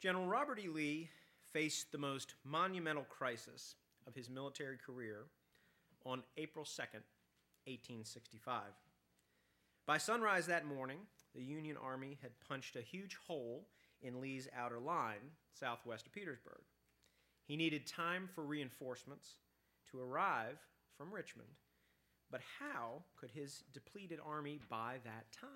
General Robert E. Lee faced the most monumental crisis of his military career on April 2, 1865. By sunrise that morning, the Union Army had punched a huge hole in Lee's outer line, southwest of Petersburg. He needed time for reinforcements to arrive from Richmond, but how could his depleted army buy that time?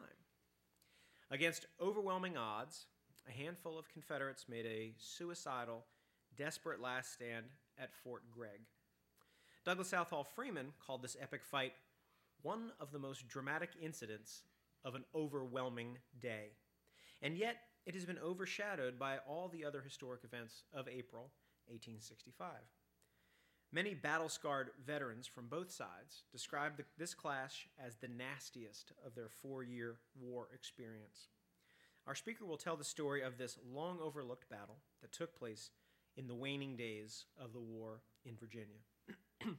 Against overwhelming odds, a handful of Confederates made a suicidal, desperate last stand at Fort Gregg. Douglas Southall Freeman called this epic fight one of the most dramatic incidents of an overwhelming day. And yet, it has been overshadowed by all the other historic events of April 1865. Many battle scarred veterans from both sides described this clash as the nastiest of their four year war experience. Our speaker will tell the story of this long overlooked battle that took place in the waning days of the war in Virginia.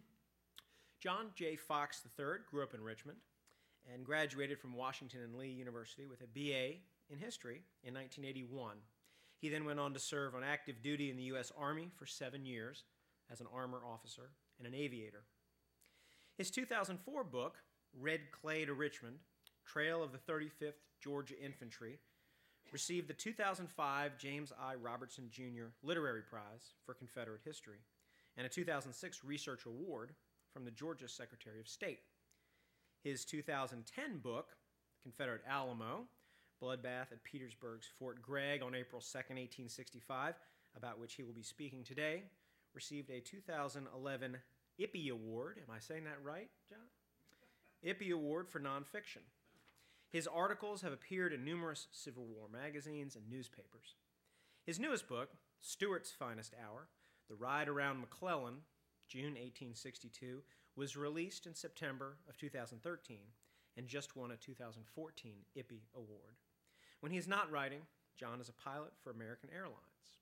John J. Fox III grew up in Richmond and graduated from Washington and Lee University with a BA in history in 1981. He then went on to serve on active duty in the U.S. Army for seven years as an armor officer and an aviator. His 2004 book, Red Clay to Richmond Trail of the 35th Georgia Infantry, received the 2005 James I. Robertson Jr. Literary Prize for Confederate History and a 2006 Research Award from the Georgia Secretary of State. His 2010 book, Confederate Alamo, Bloodbath at Petersburg's Fort Gregg on April 2, 1865, about which he will be speaking today, received a 2011 IPPY Award. Am I saying that right, John? IPPY Award for nonfiction. His articles have appeared in numerous Civil War magazines and newspapers. His newest book, Stuart's Finest Hour, The Ride Around McClellan, June 1862, was released in September of 2013 and just won a 2014 IPPY Award. When he is not writing, John is a pilot for American Airlines.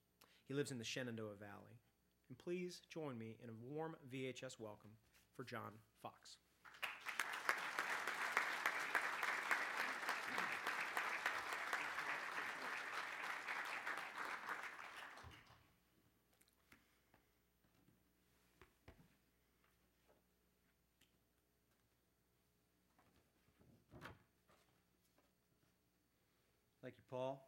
He lives in the Shenandoah Valley. And please join me in a warm VHS welcome for John Fox. Paul.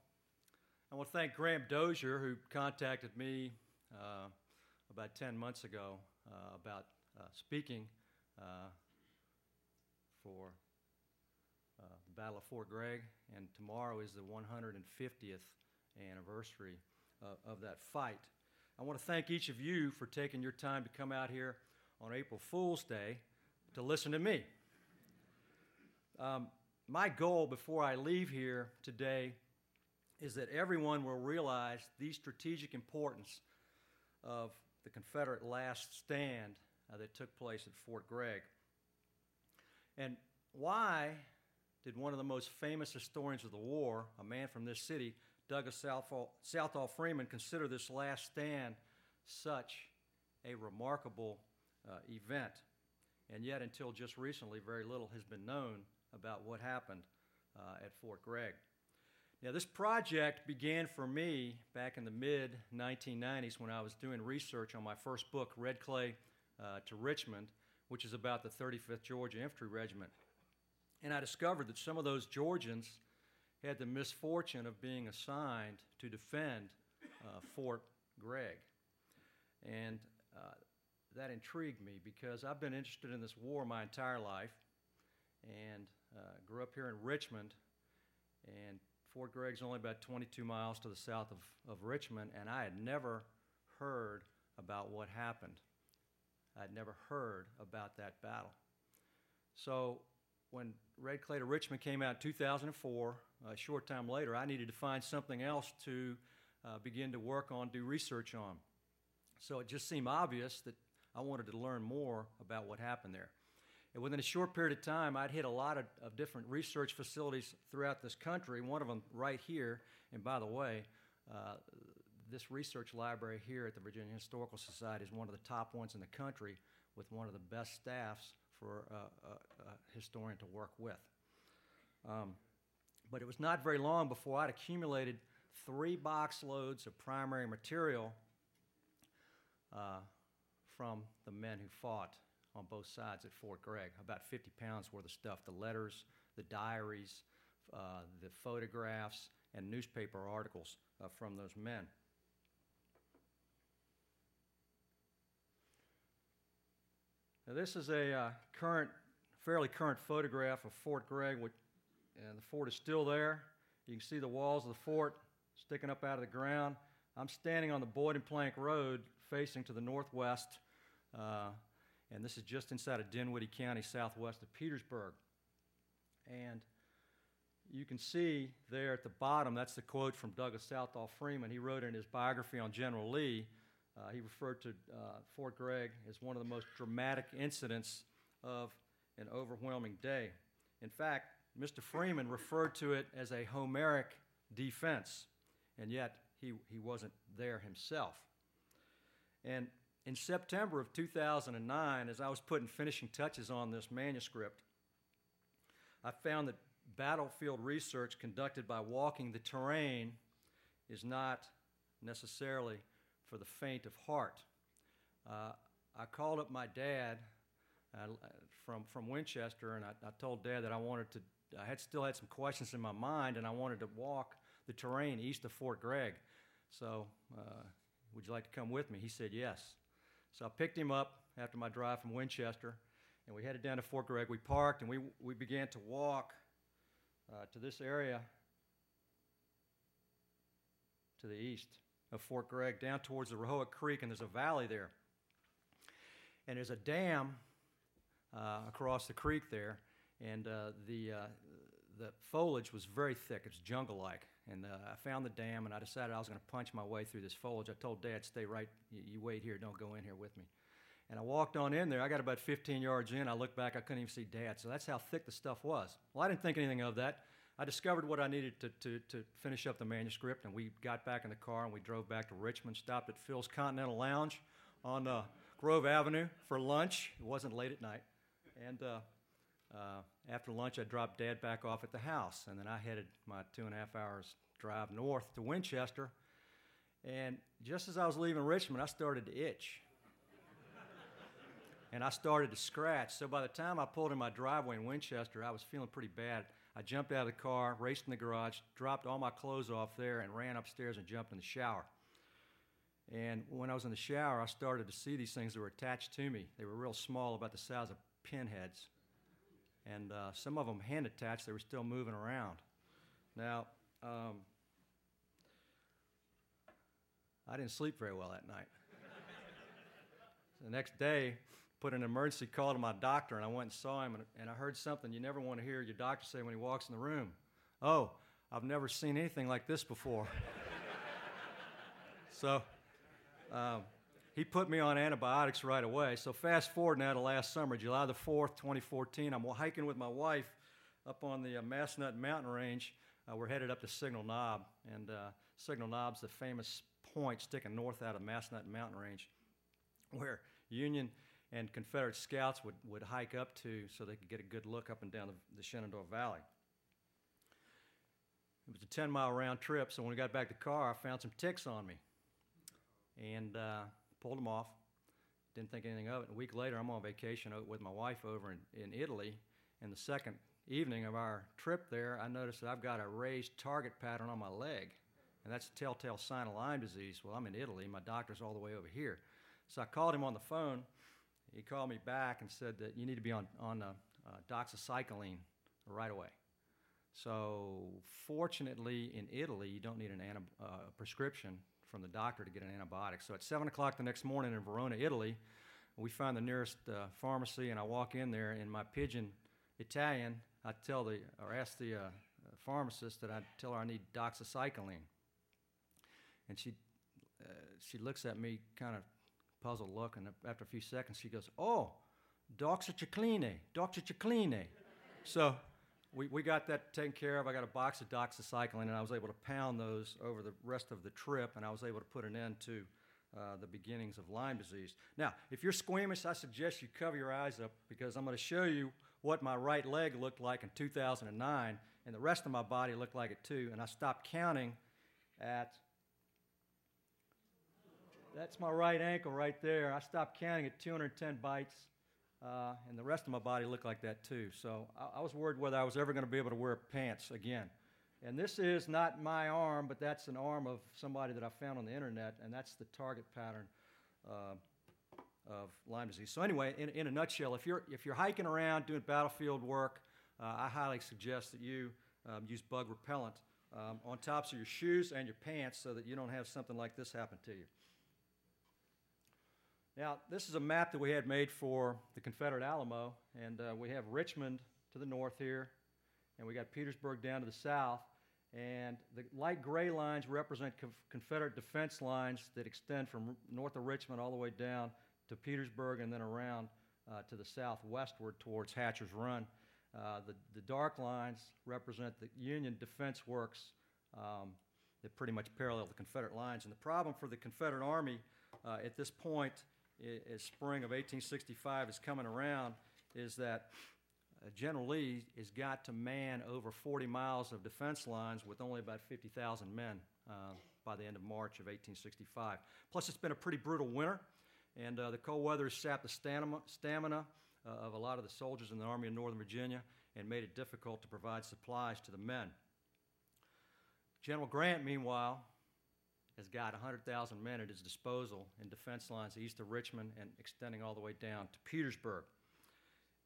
I want to thank Graham Dozier, who contacted me uh, about 10 months ago uh, about uh, speaking uh, for uh, the Battle of Fort Gregg, and tomorrow is the 150th anniversary of that fight. I want to thank each of you for taking your time to come out here on April Fool's Day to listen to me. Um, my goal before I leave here today is that everyone will realize the strategic importance of the Confederate last stand uh, that took place at Fort Gregg. And why did one of the most famous historians of the war, a man from this city, Douglas Southall, Southall Freeman, consider this last stand such a remarkable uh, event? And yet, until just recently, very little has been known about what happened uh, at Fort Gregg. Now, this project began for me back in the mid 1990s when I was doing research on my first book, Red Clay uh, to Richmond, which is about the 35th Georgia Infantry Regiment. And I discovered that some of those Georgians had the misfortune of being assigned to defend uh, Fort Gregg. And uh, that intrigued me because I've been interested in this war my entire life and uh, grew up here in Richmond. And Fort Gregg's only about 22 miles to the south of, of Richmond, and I had never heard about what happened. I'd never heard about that battle. So when Red Clay to Richmond came out in 2004, a short time later, I needed to find something else to uh, begin to work on, do research on. So it just seemed obvious that I wanted to learn more about what happened there. And within a short period of time, I'd hit a lot of, of different research facilities throughout this country, one of them right here. And by the way, uh, this research library here at the Virginia Historical Society is one of the top ones in the country with one of the best staffs for a, a, a historian to work with. Um, but it was not very long before I'd accumulated three box loads of primary material uh, from the men who fought on both sides at Fort Gregg. About 50 pounds worth of stuff the letters, the diaries, uh, the photographs, and newspaper articles uh, from those men. Now, this is a uh, current, fairly current photograph of Fort Gregg, which, and the fort is still there. You can see the walls of the fort sticking up out of the ground. I'm standing on the Boydton Plank Road facing to the northwest, uh, and this is just inside of Dinwiddie County, southwest of Petersburg. And you can see there at the bottom, that's the quote from Douglas Southall Freeman. He wrote in his biography on General Lee, uh, he referred to uh, Fort Gregg as one of the most dramatic incidents of an overwhelming day. In fact, Mr. Freeman referred to it as a Homeric defense, and yet he, he wasn't there himself. And in September of 2009, as I was putting finishing touches on this manuscript, I found that battlefield research conducted by walking the terrain is not necessarily for the faint of heart. Uh, I called up my dad uh, from, from Winchester, and I, I, told Dad that I wanted to, I had still had some questions in my mind, and I wanted to walk the terrain east of Fort Gregg. So, uh, would you like to come with me? He said yes. So I picked him up after my drive from Winchester, and we headed down to Fort Gregg. We parked, and we, we began to walk uh, to this area to the east of Fort Gregg down towards the Rohoic Creek, and there's a valley there. And there's a dam uh, across the creek there, and uh, the, uh, the foliage was very thick. It's jungle like. And uh, I found the dam, and I decided I was going to punch my way through this foliage. I told Dad, stay right, you, you wait here, don't go in here with me. And I walked on in there. I got about 15 yards in. I looked back, I couldn't even see Dad. So that's how thick the stuff was. Well, I didn't think anything of that. I discovered what I needed to, to, to finish up the manuscript, and we got back in the car and we drove back to Richmond, stopped at Phil's Continental Lounge on uh, Grove Avenue for lunch. It wasn't late at night. And uh, uh, after lunch, I dropped Dad back off at the house, and then I headed my two and a half hours drive north to Winchester. And just as I was leaving Richmond, I started to itch. and I started to scratch. So by the time I pulled in my driveway in Winchester, I was feeling pretty bad. I jumped out of the car, raced in the garage, dropped all my clothes off there, and ran upstairs and jumped in the shower. And when I was in the shower, I started to see these things that were attached to me. They were real small, about the size of pinheads. And uh, some of them hand attached, they were still moving around. Now, um, I didn't sleep very well that night. the next day, put an emergency call to my doctor, and I went and saw him, and, and I heard something you never want to hear your doctor say when he walks in the room. Oh, I've never seen anything like this before. so um, he put me on antibiotics right away. So fast forward now to last summer, July the 4th, 2014. I'm hiking with my wife up on the uh, Massanutten Mountain Range. Uh, we're headed up to Signal Knob, and uh, Signal Knob's the famous point sticking north out of Massanutten Mountain Range, where Union and Confederate scouts would, would hike up to so they could get a good look up and down the, the Shenandoah Valley. It was a 10 mile round trip, so when we got back to the car, I found some ticks on me and uh, pulled them off. Didn't think anything of it. A week later, I'm on vacation with my wife over in, in Italy, and the second evening of our trip there, I noticed that I've got a raised target pattern on my leg, and that's a telltale sign of Lyme disease. Well, I'm in Italy, my doctor's all the way over here. So I called him on the phone he called me back and said that you need to be on, on uh, uh, doxycycline right away. So, fortunately, in Italy, you don't need a anti- uh, prescription from the doctor to get an antibiotic. So, at 7 o'clock the next morning in Verona, Italy, we find the nearest uh, pharmacy, and I walk in there. In my pidgin Italian, I tell the, or ask the uh, pharmacist that I tell her I need doxycycline. And she, uh, she looks at me kind of puzzled look, and after a few seconds, she goes, Oh, doxycycline, doxycycline. so we, we got that taken care of. I got a box of doxycycline, and I was able to pound those over the rest of the trip, and I was able to put an end to uh, the beginnings of Lyme disease. Now, if you're squeamish, I suggest you cover your eyes up because I'm going to show you what my right leg looked like in 2009, and the rest of my body looked like it too. And I stopped counting at that's my right ankle right there. I stopped counting at 210 bites, uh, and the rest of my body looked like that too. So I, I was worried whether I was ever going to be able to wear pants again. And this is not my arm, but that's an arm of somebody that I found on the internet, and that's the target pattern uh, of Lyme disease. So anyway, in, in a nutshell, if you're, if you're hiking around doing battlefield work, uh, I highly suggest that you um, use bug repellent um, on tops of your shoes and your pants so that you don't have something like this happen to you. Now, this is a map that we had made for the Confederate Alamo, and uh, we have Richmond to the north here, and we got Petersburg down to the south, and the light gray lines represent conf- Confederate defense lines that extend from north of Richmond all the way down to Petersburg and then around uh, to the southwestward towards Hatcher's Run. Uh, the, the dark lines represent the Union defense works um, that pretty much parallel the Confederate lines. And the problem for the Confederate Army uh, at this point as spring of 1865 is coming around is that uh, General Lee has got to man over 40 miles of defense lines with only about 50,000 men uh, by the end of March of 1865. Plus, it's been a pretty brutal winter, and uh, the cold weather has sapped the stamina, uh, of a lot of the soldiers in the Army of Northern Virginia and made it difficult to provide supplies to the men. General Grant, meanwhile, has got 100,000 men at his disposal in defense lines east of Richmond and extending all the way down to Petersburg.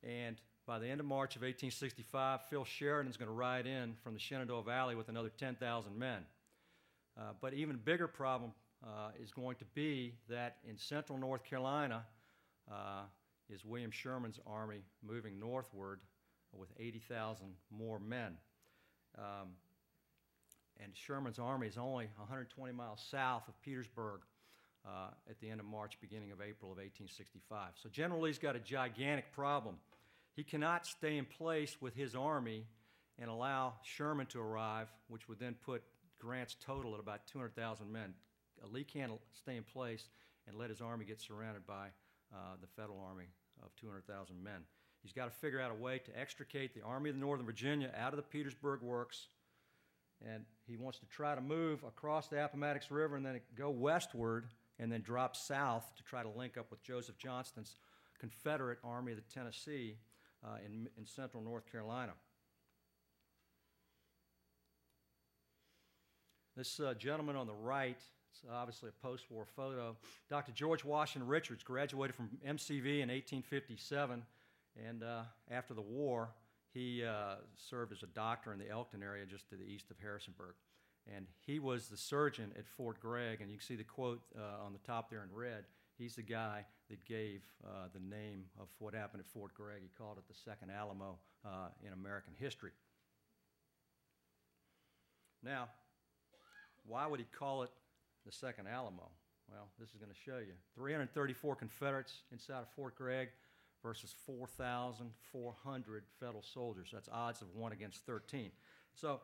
And by the end of March of 1865, Phil Sheridan is going to ride in from the Shenandoah Valley with another 10,000 men. Uh, but even bigger problem uh, is going to be that in central North Carolina uh, is William Sherman's army moving northward with 80,000 more men. Um, and Sherman's army is only 120 miles south of Petersburg uh, at the end of March, beginning of April of 1865. So General Lee's got a gigantic problem. He cannot stay in place with his army and allow Sherman to arrive, which would then put Grant's total at about 200,000 men. Uh, Lee can't stay in place and let his army get surrounded by uh, the Federal Army of 200,000 men. He's got to figure out a way to extricate the Army of Northern Virginia out of the Petersburg Works and he wants to try to move across the Appomattox River and then go westward and then drop south to try to link up with Joseph Johnston's Confederate Army of the Tennessee uh, in, in central North Carolina. This uh, gentleman on the right, it's obviously a post war photo. Dr. George Washington Richards graduated from MCV in 1857, and uh, after the war, he uh, served as a doctor in the Elkton area just to the east of Harrisonburg. And he was the surgeon at Fort Gregg, and you can see the quote uh, on the top there in red. He's the guy that gave uh, the name of what happened at Fort Gregg. He called it the Second Alamo uh, in American history. Now, why would he call it the Second Alamo? Well, this is going to show you. 334 Confederates inside of Fort Gregg versus 4,400 federal soldiers. That's odds of 1 against 13. So,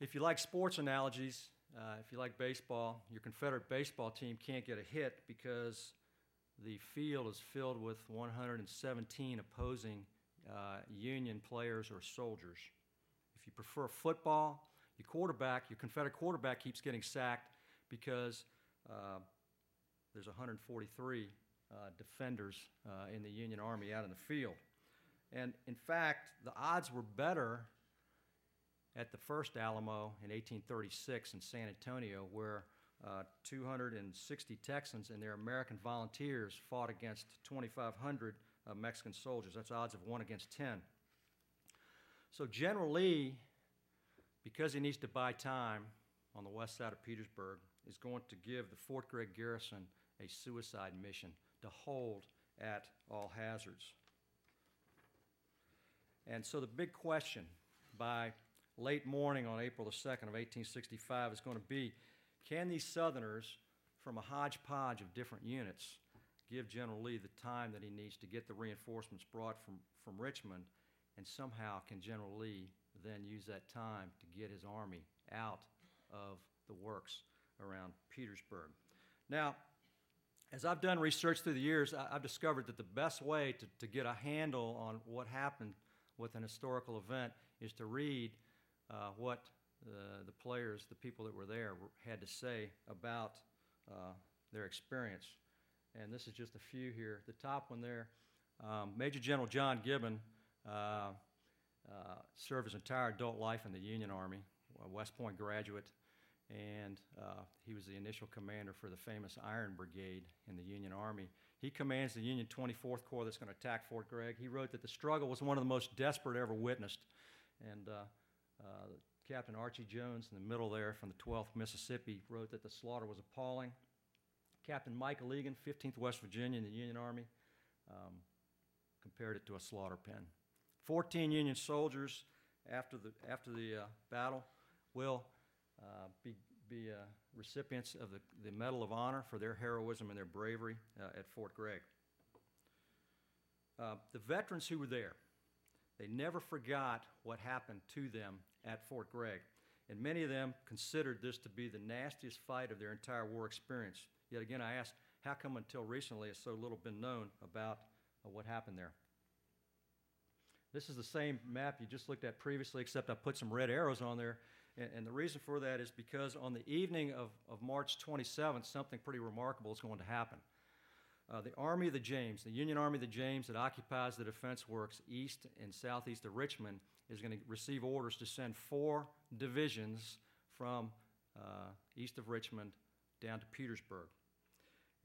if you like sports analogies, uh, if you like baseball, your Confederate baseball team can't get a hit because the field is filled with 117 opposing uh, Union players or soldiers. If you prefer football, your quarterback, your Confederate quarterback keeps getting sacked because uh, there's 143 uh, defenders uh, in the Union Army out in the field. And in fact, the odds were better at the first Alamo in 1836 in San Antonio, where uh, 260 Texans and their American volunteers fought against 2,500 uh, Mexican soldiers. That's odds of 1 against 10. So General Lee, because he needs to buy time on the west side of Petersburg, is going to give the Fort Gregg garrison a suicide mission to hold at all hazards. And so the big question by late morning on April the 2nd of 1865 is going to be can these Southerners from a hodgepodge of different units give General Lee the time that he needs to get the reinforcements brought from, from Richmond? And somehow can General Lee then use that time to get his army out of the works around Petersburg? Now, as I've done research through the years, I, have discovered that the best way to, to get a handle on what happened with an historical event is to read uh, what the, the players, the people that were there, had to say about uh, their experience. And this is just a few here. The top one there, um, Major General John Gibbon uh, uh, served his entire adult life in the Union Army, a West Point graduate, and uh, he was the initial commander for the famous Iron Brigade in the Union Army. He commands the Union 24th Corps that's going to attack Fort Gregg. He wrote that the struggle was one of the most desperate ever witnessed. And uh, uh, Captain Archie Jones, in the middle there from the 12th Mississippi, wrote that the slaughter was appalling. Captain Michael Egan, 15th West Virginia in the Union Army, um, compared it to a slaughter pen. 14 Union soldiers after the, after the uh, battle will uh, be, be uh, recipients of the, the Medal of Honor for their heroism and their bravery uh, at Fort Gregg. Uh, the veterans who were there, they never forgot what happened to them at Fort Gregg, and many of them considered this to be the nastiest fight of their entire war experience. Yet again, I ask, how come until recently has so little been known about uh, what happened there? This is the same map you just looked at previously, except I put some red arrows on there. And, and the reason for that is because on the evening of, of March 27th, something pretty remarkable is going to happen. Uh, the Army of the James, the Union Army of the James that occupies the defense works east and southeast of Richmond, is going to receive orders to send four divisions from uh, east of Richmond down to Petersburg.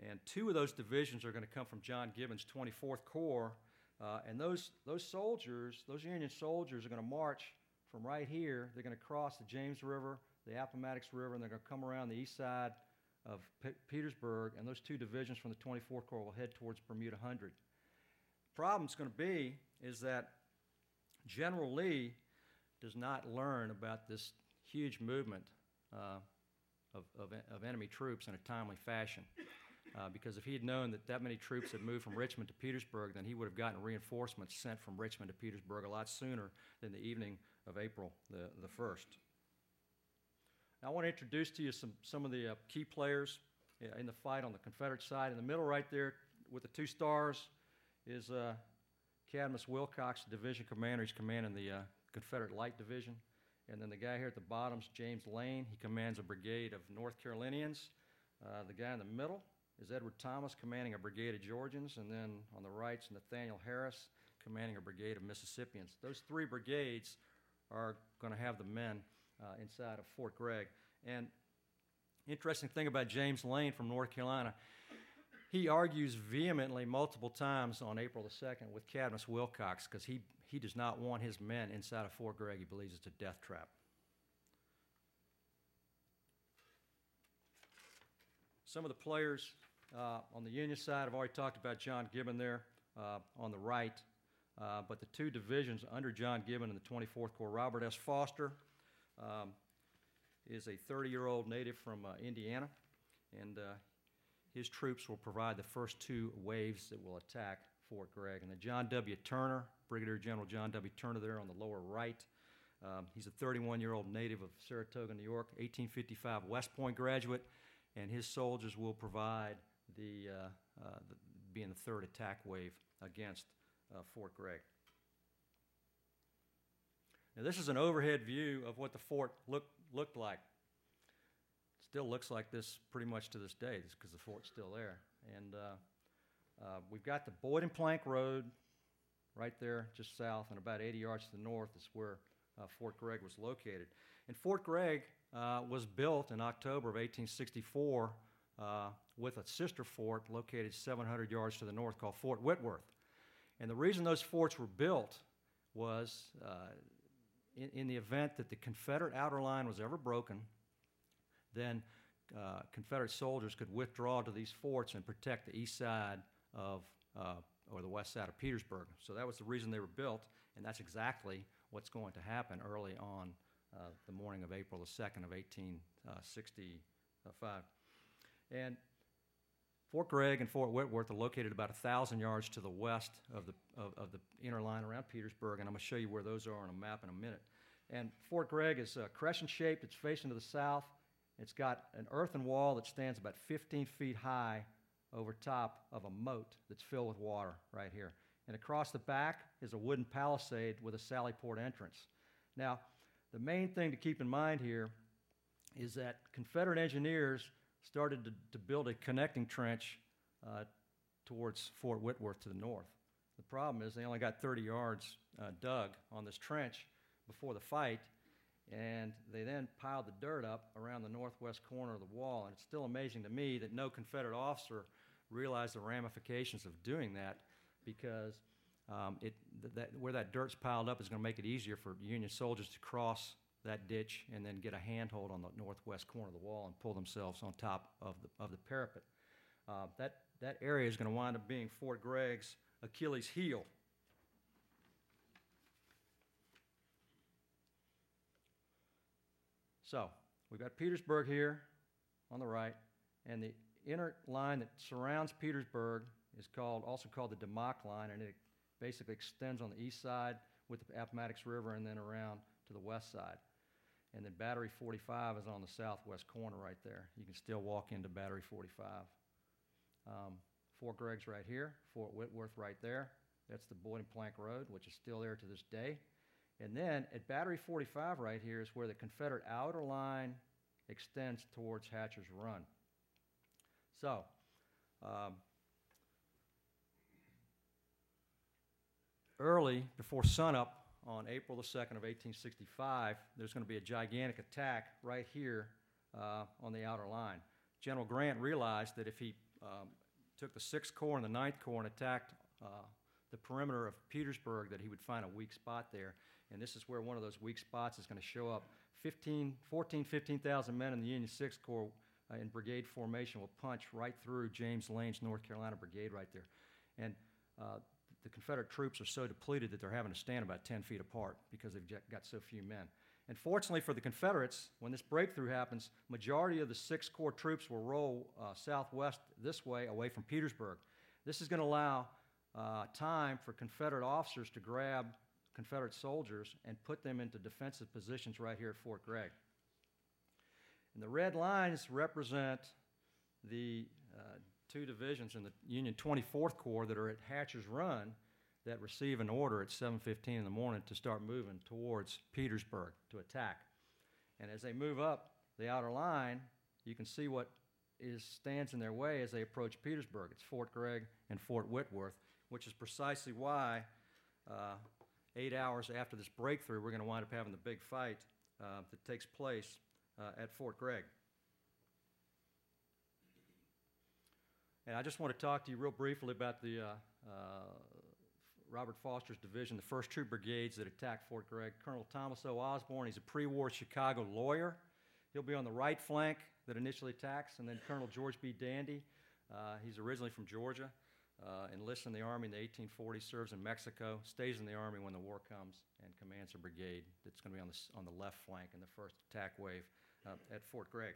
And two of those divisions are going to come from John Gibbon's 24th Corps. Uh, and those, those soldiers, those Union soldiers, are going to march from right here. They're going to cross the James River, the Appomattox River, and they're going to come around the east side of P- Petersburg. And those two divisions from the 24th Corps will head towards Bermuda Hundred. Problem's going to be is that General Lee does not learn about this huge movement uh, of, of, of enemy troops in a timely fashion. Uh, because if he had known that that many troops had moved from Richmond to Petersburg, then he would have gotten reinforcements sent from Richmond to Petersburg a lot sooner than the evening of April the, the 1st. Now, I want to introduce to you some, some of the uh, key players uh, in the fight on the Confederate side. In the middle, right there, with the two stars, is uh, Cadmus Wilcox, division commander. He's commanding the uh, Confederate Light Division. And then the guy here at the bottom is James Lane. He commands a brigade of North Carolinians. Uh, the guy in the middle is Edward Thomas, commanding a brigade of Georgians. And then on the right is Nathaniel Harris, commanding a brigade of Mississippians. Those three brigades are going to have the men uh, inside of Fort Gregg. And interesting thing about James Lane from North Carolina, he argues vehemently multiple times on April the 2nd with Cadmus Wilcox because he, he does not want his men inside of Fort Gregg. He believes it's a death trap. Some of the players uh, on the Union side, I've already talked about John Gibbon there uh, on the right, uh, but the two divisions under John Gibbon in the 24th Corps, Robert S. Foster um, is a 30 year old native from uh, Indiana, and uh, his troops will provide the first two waves that will attack Fort Gregg. And then John W. Turner, Brigadier General John W. Turner, there on the lower right. Um, he's a 31 year old native of Saratoga, New York, 1855 West Point graduate, and his soldiers will provide the, uh, uh, the being the third attack wave against uh, Fort Gregg. Now, this is an overhead view of what the fort look, looked like. Still looks like this pretty much to this day, because the fort's still there. And uh, uh, we've got the Boydton Plank Road right there, just south, and about 80 yards to the north is where uh, Fort Gregg was located. And Fort Gregg was built in October of 1864 uh, with a sister fort located 700 yards to the north called Fort Whitworth. And the reason those forts were built was uh, in, in, the event that the Confederate outer line was ever broken, then uh, Confederate soldiers could withdraw to these forts and protect the east side of, uh, or the west side of Petersburg. So that was the reason they were built, and that's exactly what's going to happen early on uh, the morning of April the 2nd of 1865. And Fort Gregg and Fort Whitworth are located about 1,000 yards to the west of the, of, of, the inner line around Petersburg, and I'm going to show you where those are on a map in a minute. And Fort Gregg is uh, crescent shaped, it's facing to the south. It's got an earthen wall that stands about 15 feet high over top of a moat that's filled with water right here. And across the back is a wooden palisade with a sally port entrance. Now, the main thing to keep in mind here is that Confederate engineers started to, to build a connecting trench uh, towards Fort Whitworth to the north. The problem is they only got 30 yards uh, dug on this trench before the fight, and they then piled the dirt up around the northwest corner of the wall. And it's still amazing to me that no Confederate officer realized the ramifications of doing that because um, it, th- that, where that dirt's piled up is going to make it easier for Union soldiers to cross that ditch and then get a handhold on the northwest corner of the wall and pull themselves on top of the, of the parapet. Uh, that, that area is going to wind up being Fort Gregg's Achilles heel. So, we've got Petersburg here on the right, and the inner line that surrounds Petersburg is called, also called the Dimmock line, and it basically extends on the east side with the Appomattox River and then around to the west side. And then Battery 45 is on the southwest corner right there. You can still walk into Battery 45. Um, Fort Gregg's right here, Fort Whitworth right there. That's the Boydton Plank Road, which is still there to this day. And then at Battery 45 right here is where the Confederate outer line extends towards Hatcher's Run. So, um, early, before sunup on April the 2nd of 1865, there's going to be a gigantic attack right here uh, on the outer line. General Grant realized that if he um, took the 6th Corps and the 9th Corps and attacked uh, the perimeter of Petersburg, that he would find a weak spot there. And this is where one of those weak spots is going to show up. 15, 14, 15,000 men in the Union 6th Corps uh, in brigade formation will punch right through James Lane's North Carolina Brigade right there. And uh, the Confederate troops are so depleted that they're having to stand about 10 feet apart because they've got so few men. And fortunately for the Confederates, when this breakthrough happens, majority of the Sixth Corps troops will roll uh, southwest this way, away from Petersburg. This is going to allow uh, time for Confederate officers to grab Confederate soldiers and put them into defensive positions right here at Fort Gregg. And the red lines represent the two divisions in the Union 24th Corps that are at Hatcher's Run that receive an order at 7:15 in the morning to start moving towards Petersburg to attack. And as they move up the outer line, you can see what is stands in their way as they approach Petersburg. It's Fort Gregg and Fort Whitworth, which is precisely why uh, eight hours after this breakthrough, we're going to wind up having the big fight uh, that takes place uh, at Fort Gregg. And I just want to talk to you real briefly about the uh, uh, Robert Foster's division, the 1st two Brigades that attacked Fort Gregg. Colonel Thomas O. Osborn, he's a pre war Chicago lawyer. He'll be on the right flank that initially attacks, and then Colonel George B. Dandy. Uh, he's originally from Georgia, uh, enlists in the Army in the 1840s, serves in Mexico, stays in the Army when the war comes, and commands a brigade that's going to be on the, on the left flank in the first attack wave uh, at Fort Gregg.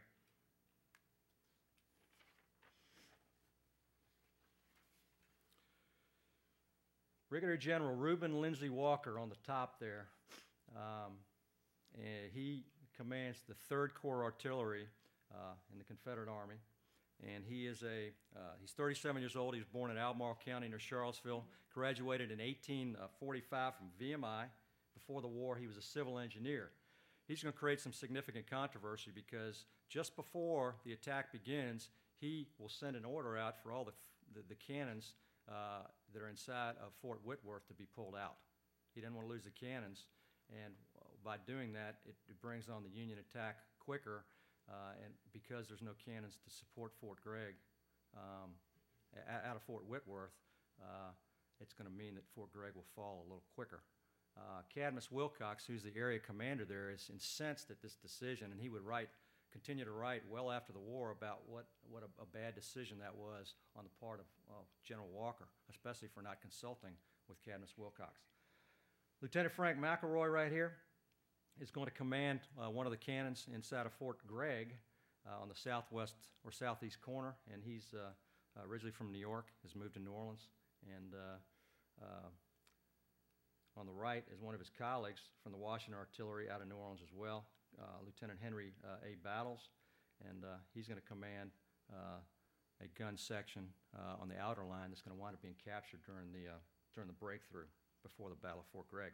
Brigadier General Reuben Lindsay Walker on the top there. Um, and he commands the 3rd Corps Artillery uh, in the Confederate Army. And he is a, uh, he's 37 years old. He was born in Albemarle County near Charlottesville. Graduated in 1845 from VMI. Before the war, he was a civil engineer. He's going to create some significant controversy because just before the attack begins, he will send an order out for all the, the, the cannons uh, that are inside of Fort Whitworth to be pulled out. He didn't want to lose the cannons, and by doing that, it, it brings on the Union attack quicker. Uh, and because there's no cannons to support Fort Gregg um, out of Fort Whitworth, uh, it's going to mean that Fort Gregg will fall a little quicker. Uh, Cadmus Wilcox, who's the area commander there, is incensed at this decision, and he would write continue to write well after the war about what, what a, a bad decision that was on the part of General Walker, especially for not consulting with Cadmus Wilcox. Lieutenant Frank McElroy, right here, is going to command uh, one of the cannons inside of Fort Gregg uh, on the southwest or southeast corner, and he's uh, uh originally from New York, has moved to New Orleans, and uh, uh, on the right is one of his colleagues from the Washington Artillery out of New Orleans as well, Lieutenant Henry uh, A. Battles, and uh, he's going to command a gun section on the outer line that's going to wind up being captured during the, during the breakthrough before the Battle of Fort Gregg.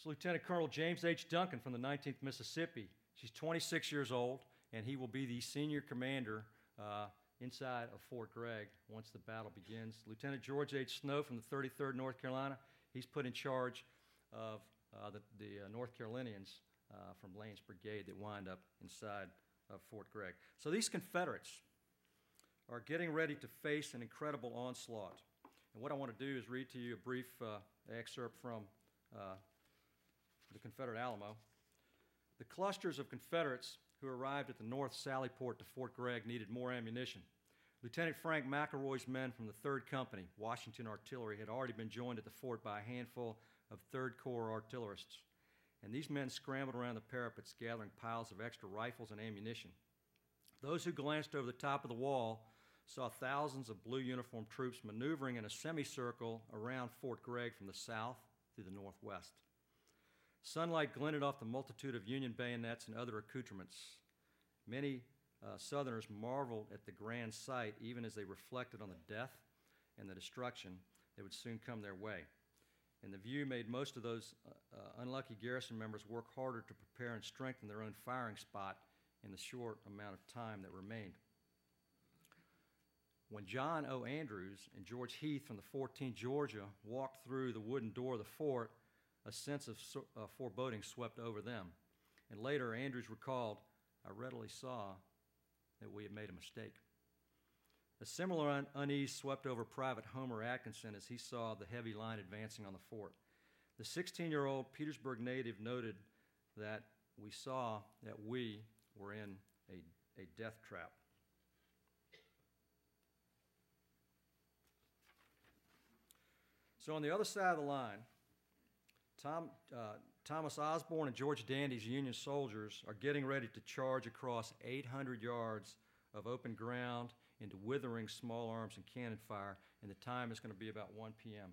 It's Lieutenant Colonel James H. Duncan from the 19th Mississippi. She's 26 years old, and he will be the senior commander uh, inside of Fort Gregg once the battle begins. Lieutenant George H. Snow from the 33rd North Carolina, he's put in charge of uh, the, the uh, North Carolinians uh, from Lane's brigade that wind up inside of Fort Gregg. So these Confederates are getting ready to face an incredible onslaught. And what I want to do is read to you a brief excerpt from the Confederate Alamo. The clusters of Confederates who arrived at the North Sally Port to Fort Gregg needed more ammunition. Lieutenant Frank McElroy's men from the 3rd Company, Washington Artillery, had already been joined at the fort by a handful of 3rd Corps artillerists. And these men scrambled around the parapets, gathering piles of extra rifles and ammunition. Those who glanced over the top of the wall saw thousands of blue uniformed troops maneuvering in a semicircle around Fort Gregg from the south through the northwest. Sunlight glinted off the multitude of Union bayonets and other accoutrements. Many uh, Southerners marveled at the grand sight, even as they reflected on the death and the destruction that would soon come their way. And the view made most of those uh, uh, unlucky garrison members work harder to prepare and strengthen their own firing spot in the short amount of time that remained. When John O. Andrews and George Heath from the 14th Georgia walked through the wooden door of the fort, a sense of so, uh, foreboding swept over them. And later, Andrews recalled, I readily saw that we had made a mistake. A similar un- unease swept over Private Homer Atkinson as he saw the heavy line advancing on the fort. The 16 year old Petersburg native noted that we saw that we were in a, a death trap. So, on the other side of the line, Tom, uh, Thomas Osborn and George Dandy's Union soldiers are getting ready to charge across 800 yards of open ground into withering small arms and cannon fire, and the time is going to be about 1 p.m.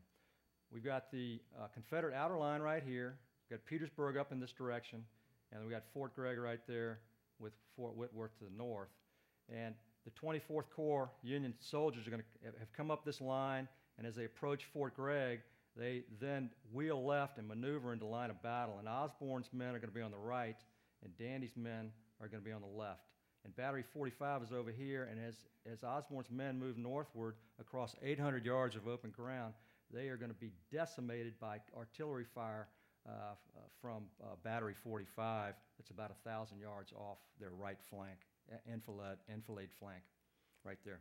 We've got the uh, Confederate outer line right here, we've got Petersburg up in this direction, and we've got Fort Gregg right there with Fort Whitworth to the north. And the 24th Corps Union soldiers are going to have come up this line, and as they approach Fort Gregg, they then wheel left and maneuver into line of battle. And Osborn's men are going to be on the right, and Dandy's men are going to be on the left. And Battery 45 is over here, and as, as Osborn's men move northward across 800 yards of open ground, they are going to be decimated by artillery fire uh, uh, from uh, Battery 45. That's about 1,000 yards off their right flank, enfilade, enfilade flank, right there.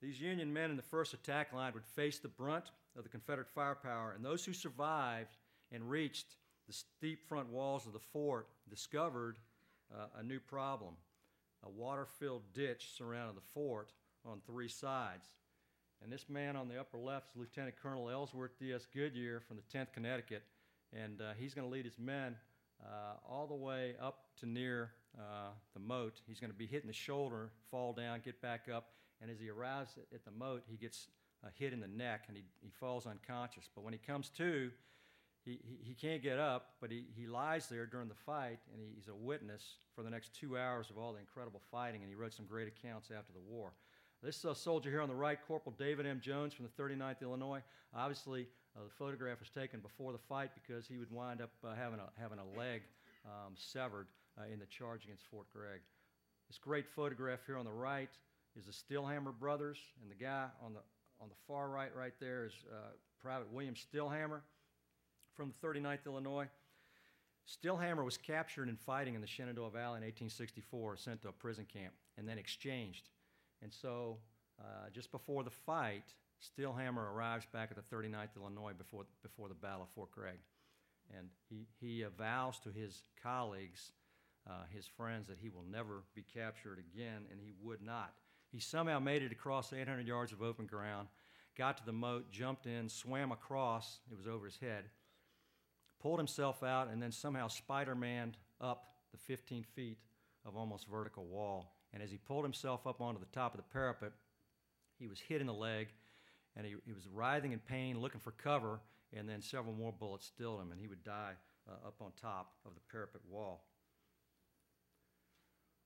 These Union men in the first attack line would face the brunt of the Confederate firepower, and those who survived and reached the steep front walls of the fort discovered uh, a new problem. A water filled ditch surrounded the fort on three sides. And this man on the upper left is Lieutenant Colonel Ellsworth D.S. Goodyear from the 10th Connecticut, and uh, he's going to lead his men uh, all the way up to near uh, the moat. He's going to be hitting the shoulder, fall down, get back up, and as he arrives at the moat, he gets uh, hit in the neck and he, he falls unconscious. But when he comes to, he, he, can't get up, but he, he lies there during the fight and he, he's a witness for the next two hours of all the incredible fighting, and he wrote some great accounts after the war. This uh, soldier here on the right, Corporal David M. Jones from the 39th Illinois. Obviously, uh, the photograph was taken before the fight because he would wind up uh, having, a, having a leg um, severed uh, in the charge against Fort Gregg. This great photograph here on the right is the Stillhammer brothers, and the guy on the on the far right, right there, is uh, Private William Stillhammer from the 39th Illinois. Stillhammer was captured in fighting in the Shenandoah Valley in 1864, sent to a prison camp, and then exchanged. And so, uh, just before the fight, Stillhammer arrives back at the 39th Illinois before, before the Battle of Fort Gregg. And he, he vows to his colleagues, uh, his friends, that he will never be captured again, and he would not. He somehow made it across 800 yards of open ground, got to the moat, jumped in, swam across, it was over his head, pulled himself out, and then somehow Spider Maned up the 15 feet of almost vertical wall. And as he pulled himself up onto the top of the parapet, he was hit in the leg, and he, he was writhing in pain, looking for cover, and then several more bullets stilled him, and he would die uh, up on top of the parapet wall.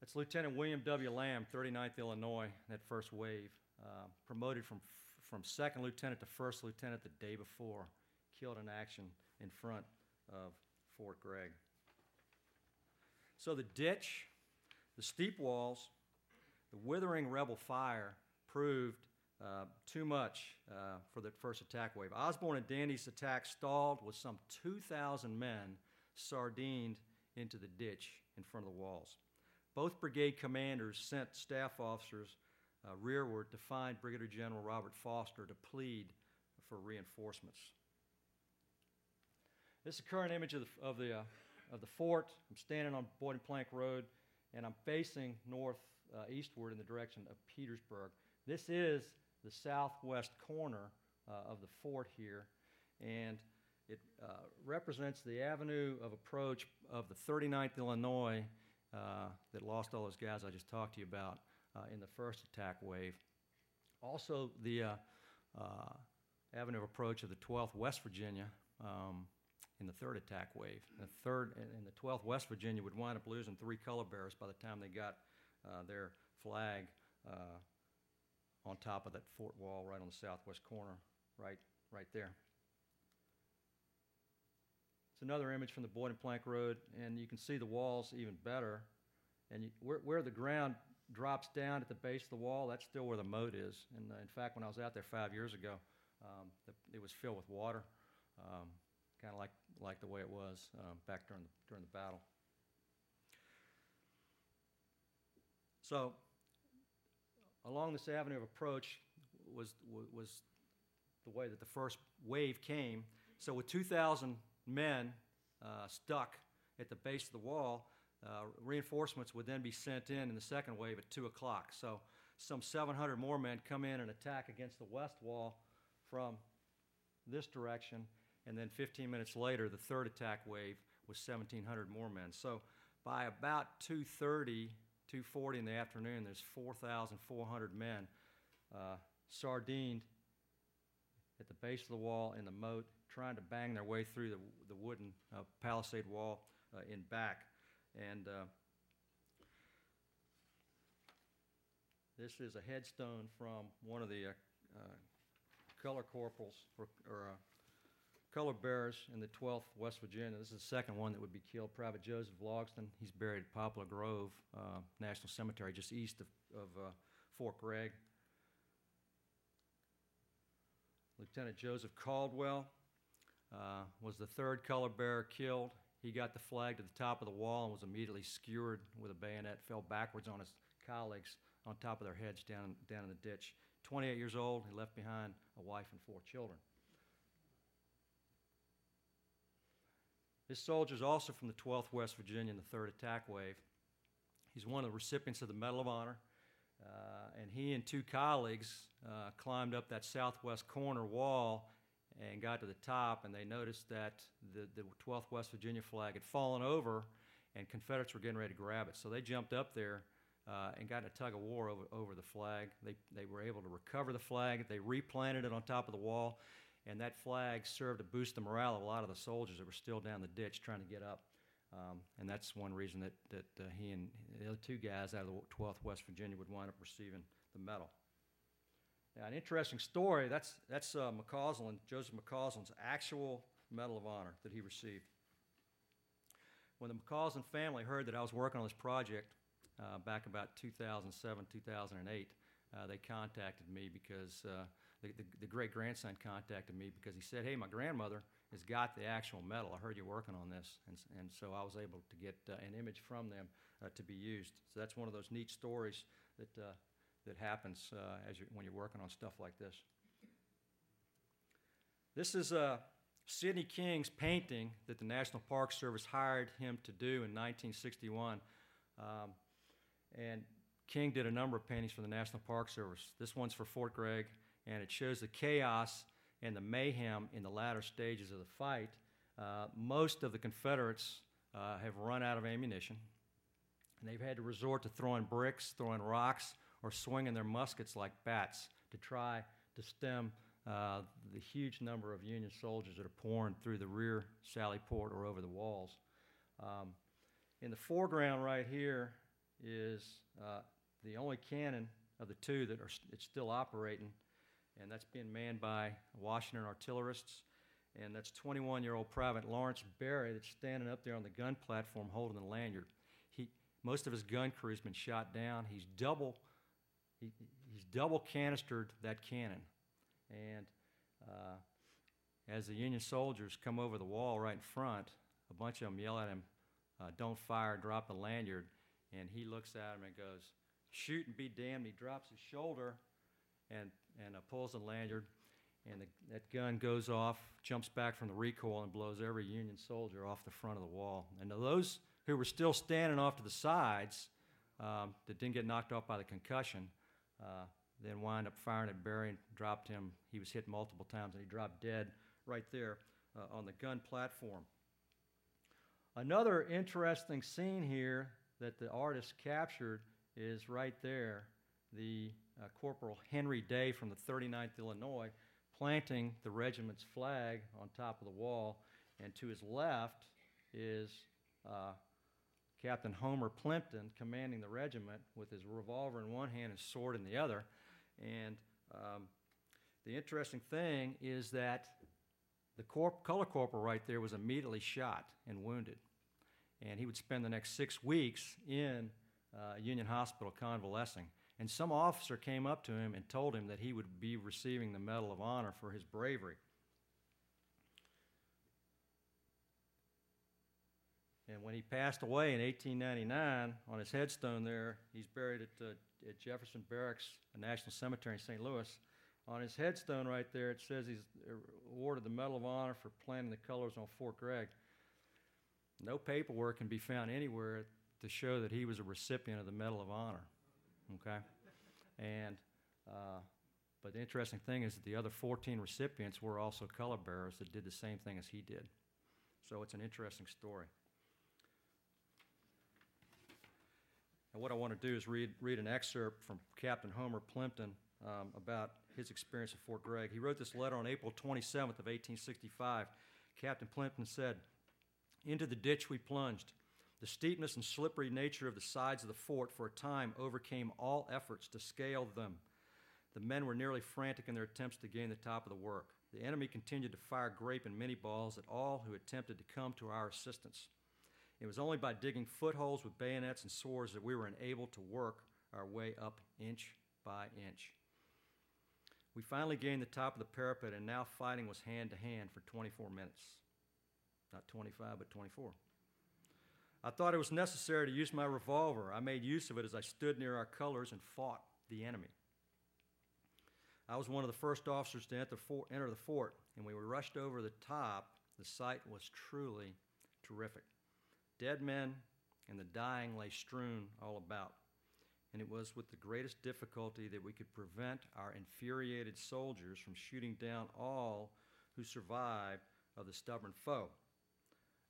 That's Lieutenant William W. Lamb, 39th Illinois, that first wave. uh, promoted from, from second lieutenant to first lieutenant the day before, killed in action in front of Fort Gregg. So the ditch, the steep walls, the withering rebel fire proved uh, too much uh, for the first attack wave. Osborn and Dandy's attack stalled with some 2,000 men sardined into the ditch in front of the walls. Both brigade commanders sent staff officers uh, rearward to find Brigadier General Robert Foster to plead for reinforcements. This is a current image of the, of the, uh, of the fort. I'm standing on Boydton Plank Road, and I'm facing north uh, eastward in the direction of Petersburg. This is the southwest corner uh, of the fort here, and it uh, represents the avenue of approach of the 39th Illinois uh, that lost all those guys I just talked to you about uh, in the first attack wave. Also, the avenue of approach of the 12th West Virginia um, in the third attack wave. The third and the 12th West Virginia would wind up losing three color bearers by the time they got uh, their flag uh, on top of that fort wall right on the southwest corner, right, right there. It's another image from the Boydton Plank Road, and you can see the walls even better. And you, where, where the ground drops down at the base of the wall, that's still where the moat is. And uh, in fact, when I was out there five years ago, um, it was filled with water, um, kind of like, like the way it was um, back during the, during the battle. So, along this avenue of approach was, was the way that the first wave came. So, with 2,000 men uh, stuck at the base of the wall, uh, reinforcements would then be sent in in the second wave at 2 o'clock. So, some 700 more men come in and attack against the west wall from this direction. And then 15 minutes later, the third attack wave was 1,700 more men. So, by about 2:30, 2:40 in the afternoon, there's 4,400 men uh, sardined at the base of the wall in the moat, trying to bang their way through the, the wooden uh, palisade wall uh, in back. And uh, this is a headstone from one of the uh, uh, color corporals or, or color bearers in the 12th West Virginia. This is the second one that would be killed. Private Joseph Logston. He's buried at Poplar Grove uh, National Cemetery, just east of, of uh, Fort Gregg. Lieutenant Joseph Caldwell uh, was the third color bearer killed. He got the flag to the top of the wall and was immediately skewered with a bayonet, fell backwards on his colleagues on top of their heads down, down in the ditch. 28 years old, he left behind a wife and four children. This soldier is also from the 12th West Virginia in the 3rd Attack Wave. He's one of the recipients of the Medal of Honor, uh, and he and two colleagues uh, climbed up that southwest corner wall and got to the top, and they noticed that the, the 12th West Virginia flag had fallen over, and Confederates were getting ready to grab it. So they jumped up there uh, and got in a tug of war over, over the flag. They, they were able to recover the flag. They replanted it on top of the wall, and that flag served to boost the morale of a lot of the soldiers that were still down the ditch trying to get up. Um, and that's one reason that, that uh, he and the other two guys out of the 12th West Virginia would wind up receiving the medal. Now, an interesting story that's, that's uh, McCausland, Joseph McCausland's actual Medal of Honor that he received. When the McCausland family heard that I was working on this project uh, back about 2007, 2008, uh, they contacted me because uh, the, the, the great grandson contacted me because he said, Hey, my grandmother has got the actual medal. I heard you're working on this. And, and so I was able to get uh, an image from them uh, to be used. So that's one of those neat stories that, uh, that happens uh, as you when you're working on stuff like this. This is uh, Sidney King's painting that the National Park Service hired him to do in 1961. Um, and King did a number of paintings for the National Park Service. This one's for Fort Gregg, and it shows the chaos and the mayhem in the latter stages of the fight. Uh, most of the Confederates uh, have run out of ammunition, and they've had to resort to throwing bricks, throwing rocks, or swinging their muskets like bats to try to stem uh, the huge number of Union soldiers that are pouring through the rear sally port or over the walls. Um, in the foreground right here is uh, the only cannon of the two that are s- it's still operating, and that's being manned by Washington artillerists. And that's 21-year-old Private Lawrence Berry that's standing up there on the gun platform holding the lanyard. He, most of his gun crew has been shot down. He's double, he, he's double canistered that cannon, and uh, as the Union soldiers come over the wall right in front, a bunch of them yell at him, uh, "Don't fire! Drop the lanyard!" And he looks at them and goes, "Shoot and be damned!" He drops his shoulder and and uh, pulls the lanyard, and the, that gun goes off, jumps back from the recoil, and blows every Union soldier off the front of the wall. And those who were still standing off to the sides um, that didn't get knocked off by the concussion, uh, then wind up firing at Berry and dropped him. He was hit multiple times, and he dropped dead right there uh, on the gun platform. Another interesting scene here that the artist captured is right there. The uh, Corporal Henry Day from the 39th Illinois planting the regiment's flag on top of the wall, and to his left is uh, Captain Homer Plimpton commanding the regiment with his revolver in one hand and sword in the other. And um, the interesting thing is that the corp- color corporal right there was immediately shot and wounded. And he would spend the next six weeks in uh, Union Hospital convalescing. And some officer came up to him and told him that he would be receiving the Medal of Honor for his bravery. And when he passed away in 1899, on his headstone there, he's buried at, uh, at Jefferson Barracks National Cemetery in St. Louis. On his headstone right there, it says he's awarded the Medal of Honor for planting the colors on Fort Gregg. No paperwork can be found anywhere to show that he was a recipient of the Medal of Honor. Okay? And, uh, but the interesting thing is that the other 14 recipients were also color bearers that did the same thing as he did. So it's an interesting story. And what I want to do is read, read an excerpt from Captain Homer Plimpton um, about his experience at Fort Gregg. He wrote this letter on April 27th of 1865. Captain Plimpton said, Into the ditch we plunged. The steepness and slippery nature of the sides of the fort for a time overcame all efforts to scale them. The men were nearly frantic in their attempts to gain the top of the work. The enemy continued to fire grape and minie balls at all who attempted to come to our assistance. It was only by digging footholds with bayonets and swords that we were enabled to work our way up inch by inch. We finally gained the top of the parapet, and now fighting was hand to hand for 24 minutes. Not 25, but 24. I thought it was necessary to use my revolver. I made use of it as I stood near our colors and fought the enemy. I was one of the first officers to enter, for, enter the fort, and when we rushed over the top, the sight was truly terrific. Dead men and the dying lay strewn all about, and it was with the greatest difficulty that we could prevent our infuriated soldiers from shooting down all who survived of the stubborn foe.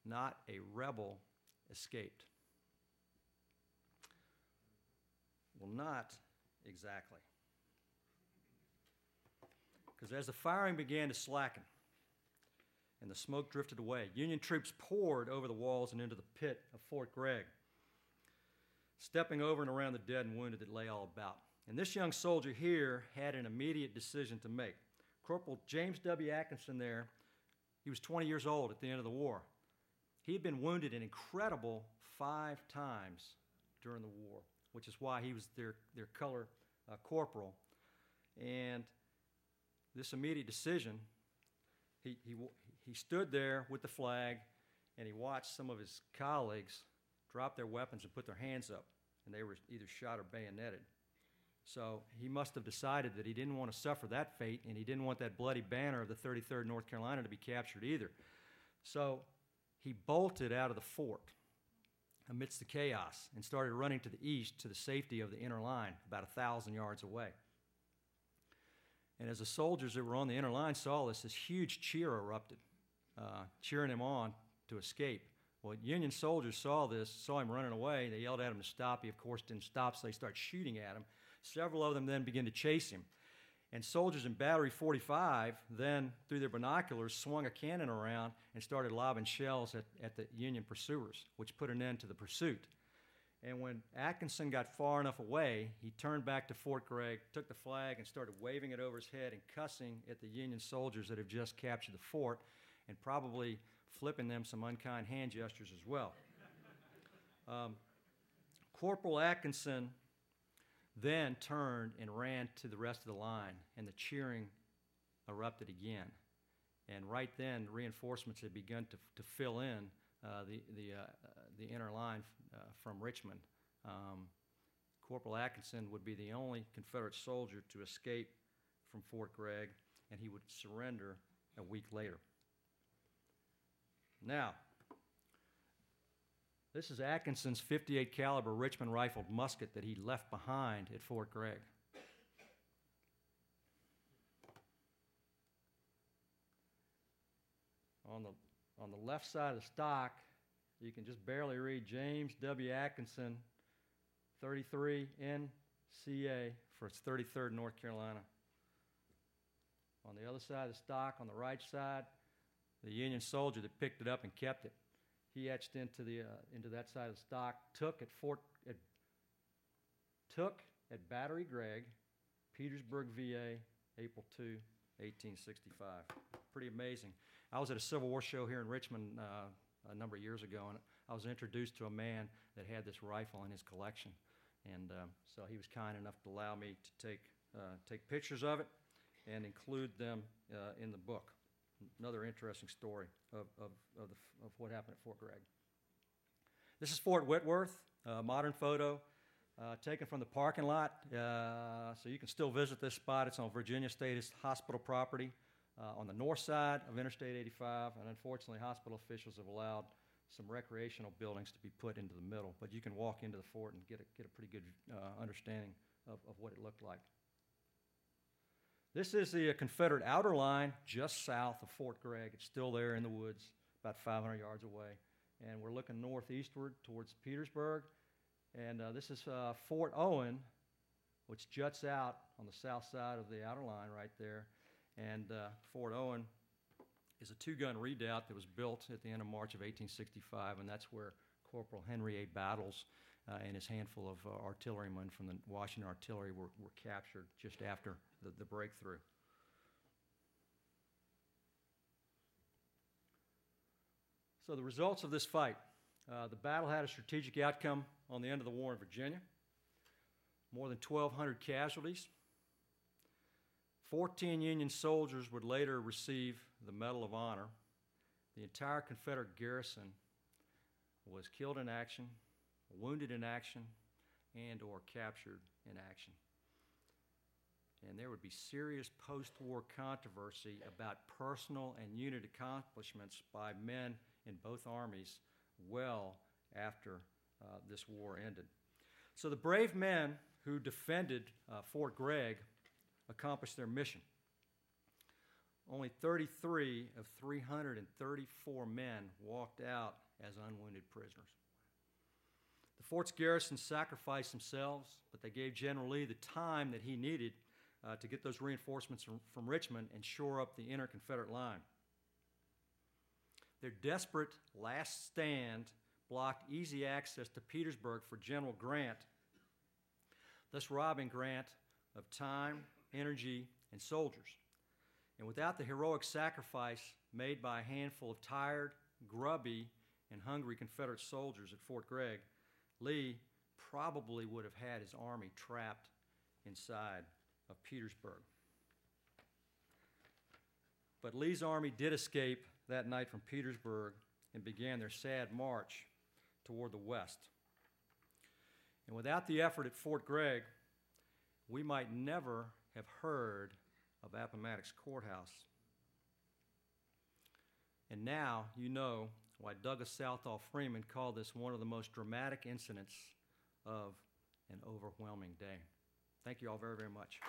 Not a rebel escaped. Well, not exactly. Because as the firing began to slacken and the smoke drifted away, Union troops poured over the walls and into the pit of Fort Gregg, stepping over and around the dead and wounded that lay all about. And this young soldier here had an immediate decision to make. Corporal James W. Atkinson there, he was 20 years old at the end of the war. He had been wounded an incredible five times during the war, which is why he was their, their color uh, corporal. And this immediate decision, he, he, he stood there with the flag and he watched some of his colleagues drop their weapons and put their hands up, and they were either shot or bayoneted. So he must have decided that he didn't want to suffer that fate, and he didn't want that bloody banner of the 33rd North Carolina to be captured either. So he bolted out of the fort amidst the chaos and started running to the east to the safety of the inner line, about a thousand yards away. And as the soldiers that were on the inner line saw this, this huge cheer erupted, uh, cheering him on to escape. Well, Union soldiers saw this, saw him running away. They yelled at him to stop. He, of course, didn't stop, so they started shooting at him. Several of them then began to chase him. And soldiers in Battery 45 then, through their binoculars, swung a cannon around and started lobbing shells at, at the Union pursuers, which put an end to the pursuit. And when Atkinson got far enough away, he turned back to Fort Gregg, took the flag, and started waving it over his head and cussing at the Union soldiers that have just captured the fort, and probably flipping them some unkind hand gestures as well. Um, Corporal Atkinson then turned and ran to the rest of the line, and the cheering erupted again. And right then, reinforcements had begun to, to fill in uh, the, the, uh, the inner line uh, from Richmond. Um, Corporal Atkinson would be the only Confederate soldier to escape from Fort Gregg, and he would surrender a week later. Now, this is Atkinson's 58 caliber Richmond rifled musket that he left behind at Fort Gregg. On the, on the left side of the stock, you can just barely read James W. Atkinson, 33 NCA for its 33rd North Carolina. On the other side of the stock, on the right side, the Union soldier that picked it up and kept it. He etched into, the, uh, into that side of the stock, took at Fort, at, took at Battery Gregg, Petersburg, VA, April 2, 1865. Pretty amazing. I was at a Civil War show here in Richmond uh, a number of years ago, and I was introduced to a man that had this rifle in his collection. And um, so he was kind enough to allow me to take, uh, take pictures of it and include them uh, in the book. Another interesting story of, of, of, the, of what happened at Fort Gregg. This is Fort Whitworth, a modern photo uh, taken from the parking lot. Uh, so you can still visit this spot. It's on Virginia State Hospital property uh, on the north side of Interstate 85, and unfortunately, hospital officials have allowed some recreational buildings to be put into the middle. But you can walk into the fort and get a, get a pretty good uh, understanding of, of what it looked like. This is the Confederate outer line just south of Fort Gregg. It's still there in the woods, about 500 yards away. And we're looking northeastward towards Petersburg. And uh, this is uh, Fort Owen, which juts out on the south side of the outer line right there. And uh, Fort Owen is a two gun redoubt that was built at the end of March of 1865, and that's where Corporal Henry A. Battles uh, and his handful of uh, artillerymen from the Washington Artillery were, were captured just after the, the breakthrough. So, the results of this fight uh, the battle had a strategic outcome on the end of the war in Virginia. More than 1,200 casualties, 14 Union soldiers would later receive the Medal of Honor. The entire Confederate garrison was killed in action, wounded in action, and or captured in action. And there would be serious post-war controversy about personal and unit accomplishments by men in both armies well after uh, this war ended. So the brave men who defended uh, Fort Gregg accomplished their mission. Only 33 of 334 men walked out as unwounded prisoners. The fort's garrison sacrificed themselves, but they gave General Lee the time that he needed uh, to get those reinforcements from, from Richmond and shore up the inner Confederate line. Their desperate last stand blocked easy access to Petersburg for General Grant, thus robbing Grant of time energy, and soldiers. And without the heroic sacrifice made by a handful of tired, grubby, and hungry Confederate soldiers at Fort Gregg, Lee probably would have had his army trapped inside of Petersburg. But Lee's army did escape that night from Petersburg and began their sad march toward the west. And without the effort at Fort Gregg, we might never have heard of Appomattox Courthouse. And now you know why Douglas Southall Freeman called this one of the most dramatic incidents of an overwhelming day. Thank you all very, very much.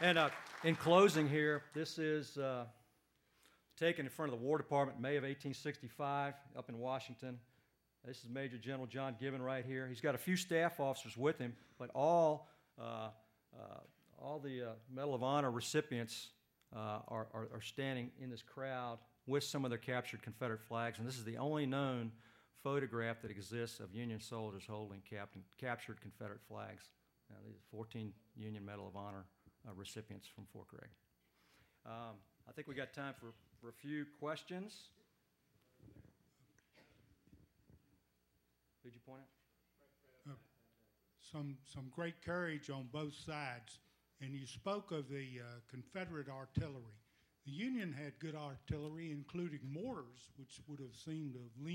And uh, in closing here, this is uh, taken in front of the War Department May of 1865 up in Washington. This is Major General John Gibbon right here. He's got a few staff officers with him, but all, uh, all the uh, Medal of Honor recipients uh, are, are, are standing in this crowd with some of their captured Confederate flags, and this is the only known photograph that exists of Union soldiers holding captured Confederate flags. Now, these 14 Union Medal of Honor uh, recipients from Fort Gregg. Um, I think we got time for, for a few questions. Who'd you point out? Some, some great courage on both sides. And you spoke of the uh, Confederate artillery. The Union had good artillery, including mortars, which would have seemed to have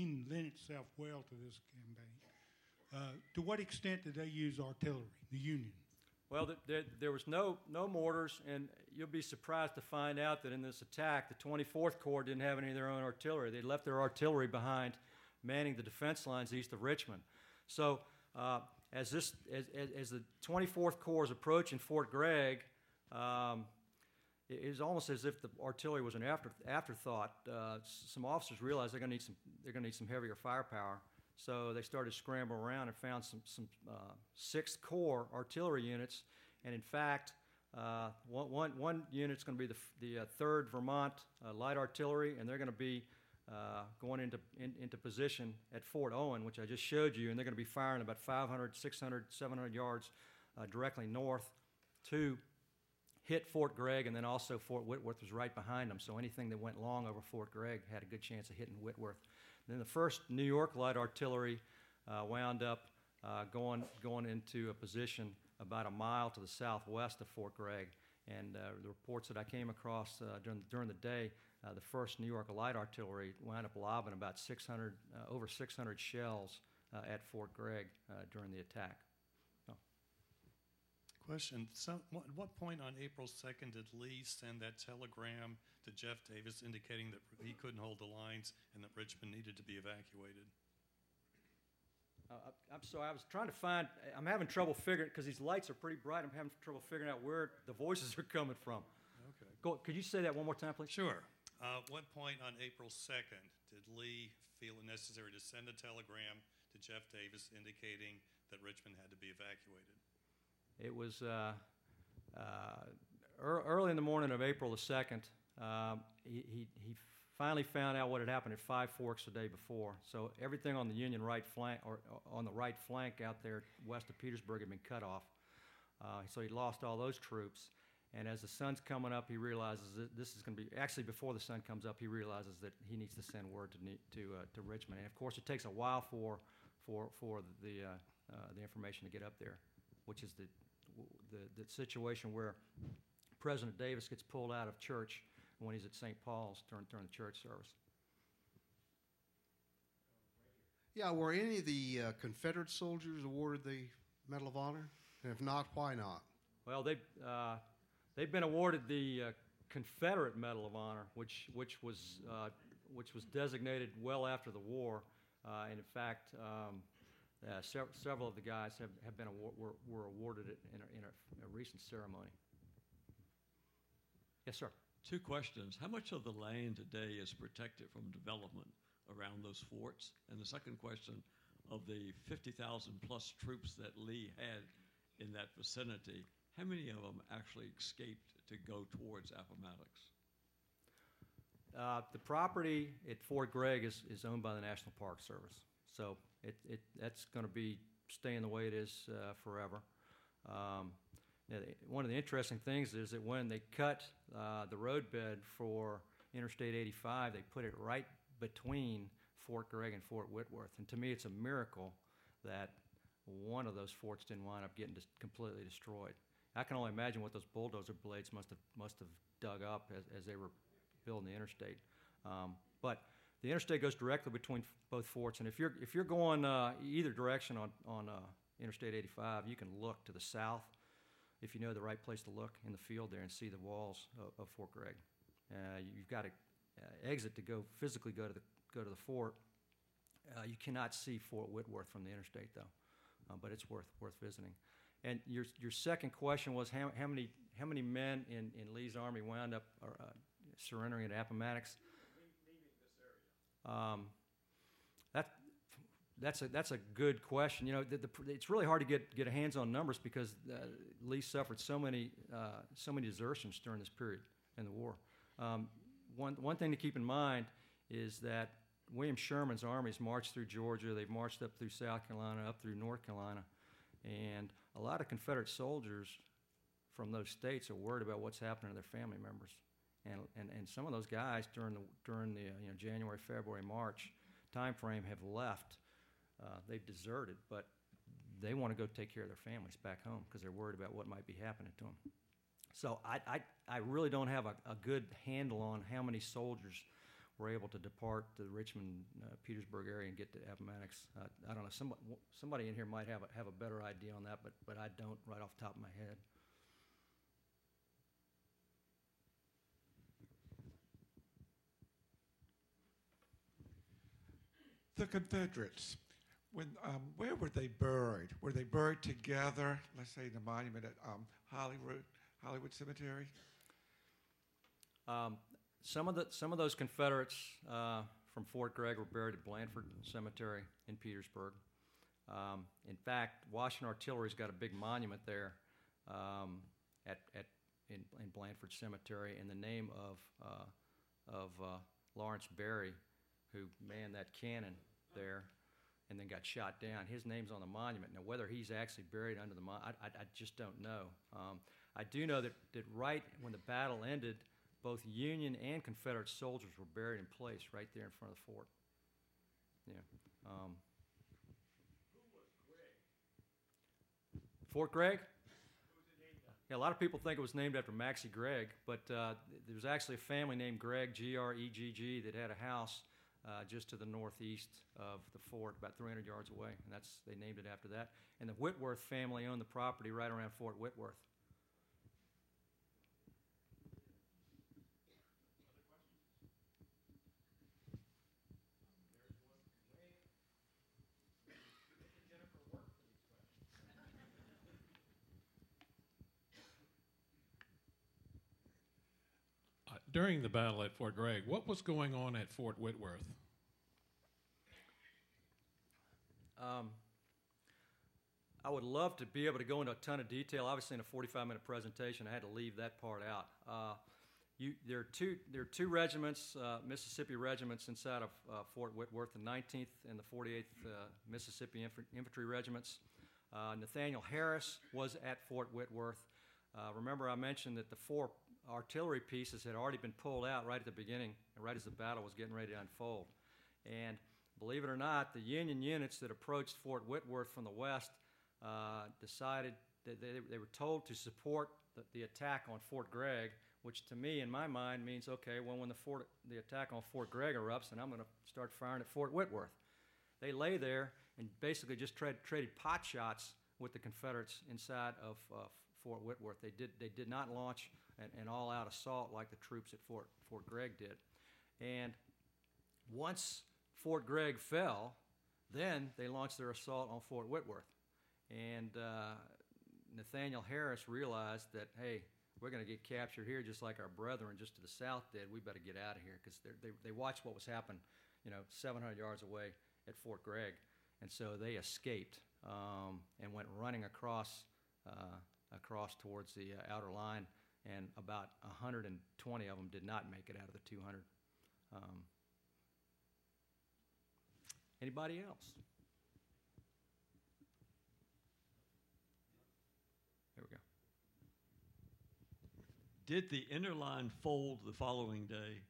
itself well to this campaign. Uh, to what extent did they use artillery, the Union? Well, th- there, there was no, no mortars, and you'll be surprised to find out that in this attack, the 24th Corps didn't have any of their own artillery. They left their artillery behind, manning the defense lines east of Richmond. So, uh, as, this, as, as, the 24th Corps is approaching Fort Gregg, um, it is almost as if the artillery was an after, afterthought. Uh, some officers realized they're going to need some they're going to need some heavier firepower, so they started scrambling around and found some some uh, Sixth Corps artillery units. And in fact, uh, one, one, one unit's going to be the, the uh, Third Vermont uh, Light Artillery, and they're going to be uh, going into in, into position at Fort Owen, which I just showed you, and they're going to be firing about 500, 600, 700 yards uh, directly north to hit Fort Gregg, and then also Fort Whitworth was right behind them. So anything that went long over Fort Gregg had a good chance of hitting Whitworth. then the first New York Light Artillery uh, wound up uh, going going into a position about a mile to the southwest of Fort Gregg. And uh, the reports that I came across during during the day, uh, the first New York Light Artillery wound up lobbing about 600 uh, over 600 shells uh, at Fort Gregg uh, during the attack. Question, so, what, what point on April 2nd did Lee send that telegram to Jeff Davis indicating that he couldn't hold the lines and that Richmond needed to be evacuated? Uh, I'm sorry, I was trying to find, I'm having trouble figuring, because these lights are pretty bright, I'm having trouble figuring out where the voices are coming from. Okay. Go, could you say that one more time, please? Sure. Uh, what point on April 2nd did Lee feel it necessary to send a telegram to Jeff Davis indicating that Richmond had to be evacuated? It was uh, uh, early in the morning of April the 2nd. Um, he, he, he finally found out what had happened at Five Forks the day before. So everything on the Union right flank, or or on the right flank out there west of Petersburg, had been cut off. Uh, so he lost all those troops. And as the sun's coming up, he realizes that this is going to be actually before the sun comes up. He realizes that he needs to send word to to uh, to Richmond. And of course, it takes a while for for for the uh, uh, the information to get up there, which is the the, the situation where President Davis gets pulled out of church when he's at St. Paul's during, during the church service. Yeah, were any of the uh, Confederate soldiers awarded the Medal of Honor? And if not, why not? Well, they, uh, they've been awarded the uh, Confederate Medal of Honor, which, which, was, uh, which was designated well after the war. Uh, and in fact, um, uh, sev- several of the guys have, have been were, were awarded it in, a, in a, a recent ceremony. Yes, sir. Two questions. How much of the land today is protected from development around those forts? And the second question, of the 50,000 plus troops that Lee had in that vicinity, how many of them actually escaped to go towards Appomattox? Uh, the property at Fort Gregg is, is owned by the National Park Service. So it, it, that's going to be staying the way it is uh, forever. Um, now, one of the interesting things is that when they cut uh, the roadbed for Interstate 85, they put it right between Fort Gregg and Fort Whitworth. And to me, it's a miracle that one of those forts didn't wind up getting completely destroyed. I can only imagine what those bulldozer blades must have must have dug up as, as they were building the interstate. Um, but the interstate goes directly between both forts, and if you're if you're going uh, either direction on on uh, Interstate 85, you can look to the south if you know the right place to look in the field there and see the walls of, of Fort Gregg. Uh, you've got to uh, exit to go physically go to the go to the fort. Uh, you cannot see Fort Whitworth from the interstate though, uh, but it's worth worth visiting. And your your second question was how, how many how many men in, in Lee's army wound up uh, surrendering at Appomattox? Um, that that's a that's a good question. You know, the, the, it's really hard to get get a hands on numbers because uh, Lee suffered so many uh, so many desertions during this period, in the war. Um, one, one thing to keep in mind is that William Sherman's armies marched through Georgia, they've marched up through South Carolina, up through North Carolina, and a lot of Confederate soldiers from those states are worried about what's happening to their family members. And, and, and some of those guys during the, during the you know, January, February, March timeframe have left. Uh, they've deserted, but they want to go take care of their families back home because they're worried about what might be happening to them. So I, I, I really don't have a, a good handle on how many soldiers were able to depart the Richmond, uh, Petersburg area and get to Appomattox. Uh, I don't know. Somebody, somebody in here might have a, have a better idea on that, but, but I don't right off the top of my head. The Confederates, when um, where were they buried? Were they buried together? Let's say in the monument at um, Hollywood Hollywood Cemetery. Um, some of the some of those Confederates uh, from Fort Gregg were buried at Blandford Cemetery in Petersburg. Um, in fact, Washington Artillery's got a big monument there um, at, at in, in Blandford Cemetery in the name of uh, of uh, Lawrence Berry, who manned that cannon there and then got shot down. His name's on the monument. Now, whether he's actually buried under the monument, I, I, just don't know. Um, I do know that, that right when the battle ended, both Union and Confederate soldiers were buried in place right there in front of the fort. Yeah. Um, Fort Gregg? Yeah, a lot of people think it was named after Maxcy Gregg, but uh, there was actually a family named Gregg, G R E G G, that had a house uh, just to the northeast of the fort, about 300 yards away, and that's they named it after that. And the Whitworth family owned the property right around Fort Whitworth. During the battle at Fort Gregg, what was going on at Fort Whitworth? Um, I would love to be able to go into a ton of detail. Obviously, in a 45-minute presentation, I had to leave that part out. Uh, you, there are two. There are two regiments, uh, Mississippi regiments inside of uh, Fort Whitworth, the 19th and the 48th uh, Mississippi Inf- Infantry regiments. Uh, Nathaniel Harris was at Fort Whitworth. Uh, remember, I mentioned that the four artillery pieces had already been pulled out right at the beginning, right as the battle was getting ready to unfold. And believe it or not, the Union units that approached Fort Whitworth from the west uh, decided that they, they, were told to support the, the, attack on Fort Gregg, which to me, in my mind, means okay, well, when the, fort, the attack on Fort Gregg erupts, and I'm going to start firing at Fort Whitworth. They lay there and basically just tried, traded pot shots with the Confederates inside of uh, Fort Whitworth. They did, they did not launch an, an all out assault like the troops at Fort, Fort Gregg did. And once Fort Gregg fell, then they launched their assault on Fort Whitworth. And uh, Nathaniel Harris realized that, hey, we're going to get captured here just like our brethren just to the south did. We better get out of here because they, they watched what was happening, you know, 700 yards away at Fort Gregg. And so they escaped um, and went running across, uh, across towards the uh, outer line. And about 120 of them did not make it out of the 200. Um, anybody else? There we go. Did the inner line fold the following day?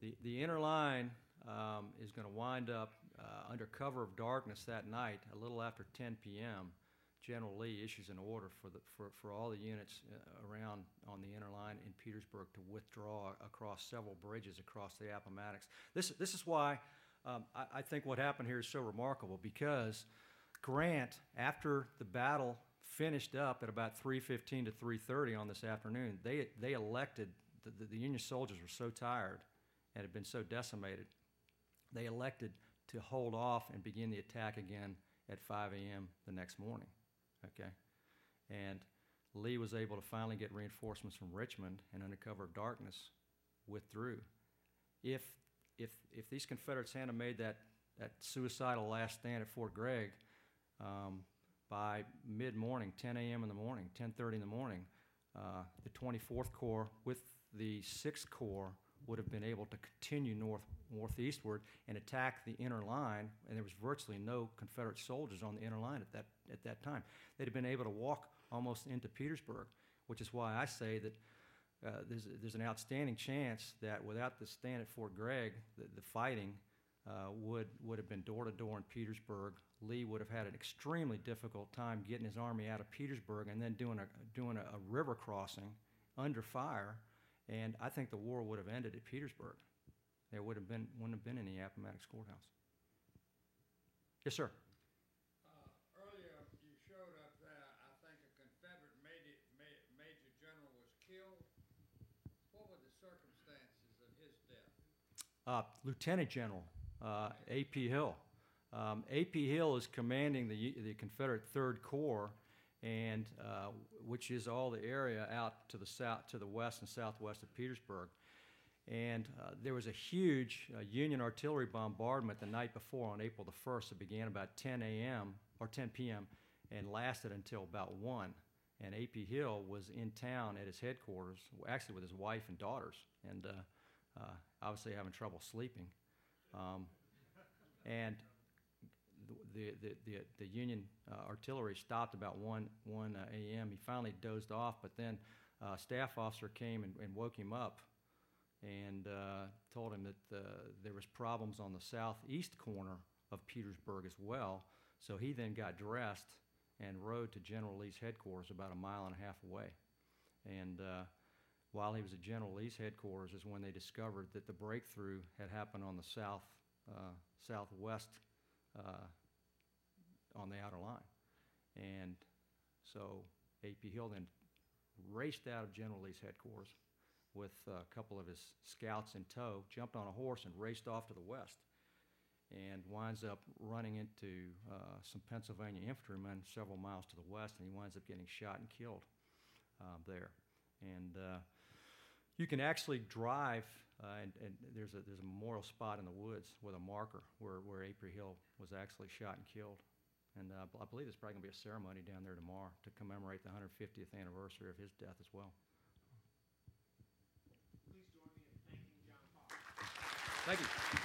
The, the inner line um, is going to wind up uh, under cover of darkness that night, a little after 10 p.m. General Lee issues an order for, the, for, for all the units uh, around on the inner line in Petersburg to withdraw across several bridges across the Appomattox. This, this is why um, I, I think what happened here is so remarkable because Grant, after the battle finished up at about 3.15 to 3.30 on this afternoon. They, they elected, the, the, the Union soldiers were so tired and had been so decimated, they elected to hold off and begin the attack again at 5 a.m. the next morning. Okay? And Lee was able to finally get reinforcements from Richmond and under cover of darkness withdrew. If, if, if these Confederates hadn't made that, that suicidal last stand at Fort Gregg, um, by mid-morning, 10 a.m. in the morning, 10:30 in the morning, uh, the 24th Corps with the 6th Corps would have been able to continue north northeastward and attack the inner line, and there was virtually no Confederate soldiers on the inner line at that at that time. They'd have been able to walk almost into Petersburg, which is why I say that uh, there's there's an outstanding chance that without the stand at Fort Gregg, the, the fighting uh, would would have been door to door in Petersburg. Lee would have had an extremely difficult time getting his army out of Petersburg and then doing a doing a, a river crossing under fire, and I think the war would have ended at Petersburg. There would have been wouldn't have been any Appomattox courthouse. Yes, sir. Uh, Earlier, you showed up there, I think a Confederate major, major general was killed. What were the circumstances of his death? Uh, Lieutenant General uh, A.P. Hill. Um, A.P. Hill is commanding the, the Confederate Third Corps, and uh, which is all the area out to the south, to the west and southwest of Petersburg. And uh, there was a huge uh, Union artillery bombardment the night before on April the 1st. It began about 10 a.m. or 10 p.m. and lasted until about 1. And A.P. Hill was in town at his headquarters, actually with his wife and daughters, and uh, uh, obviously having trouble sleeping. Um, and the, the, the, the Union uh, artillery stopped about 1, 1 uh, a.m. He finally dozed off, but then uh, a staff officer came and, and woke him up and uh, told him that uh, there was problems on the southeast corner of Petersburg as well. So he then got dressed and rode to General Lee's headquarters about a mile and a half away. And uh, while he was at General Lee's headquarters is when they discovered that the breakthrough had happened on the south uh, southwest uh, on the outer line. And so A.P. Hill then raced out of General Lee's headquarters with a couple of his scouts in tow, jumped on a horse and raced off to the west, and winds up running into uh, some Pennsylvania infantrymen several miles to the west, and he winds up getting shot and killed um, there. And uh, you can actually drive, uh, and, and there's a there's a memorial spot in the woods with a marker where where A.P. Hill was actually shot and killed. And uh, I believe there's probably going to be a ceremony down there tomorrow to commemorate the 150th anniversary of his death as well. Please join me in thanking John Hawk. Thank you.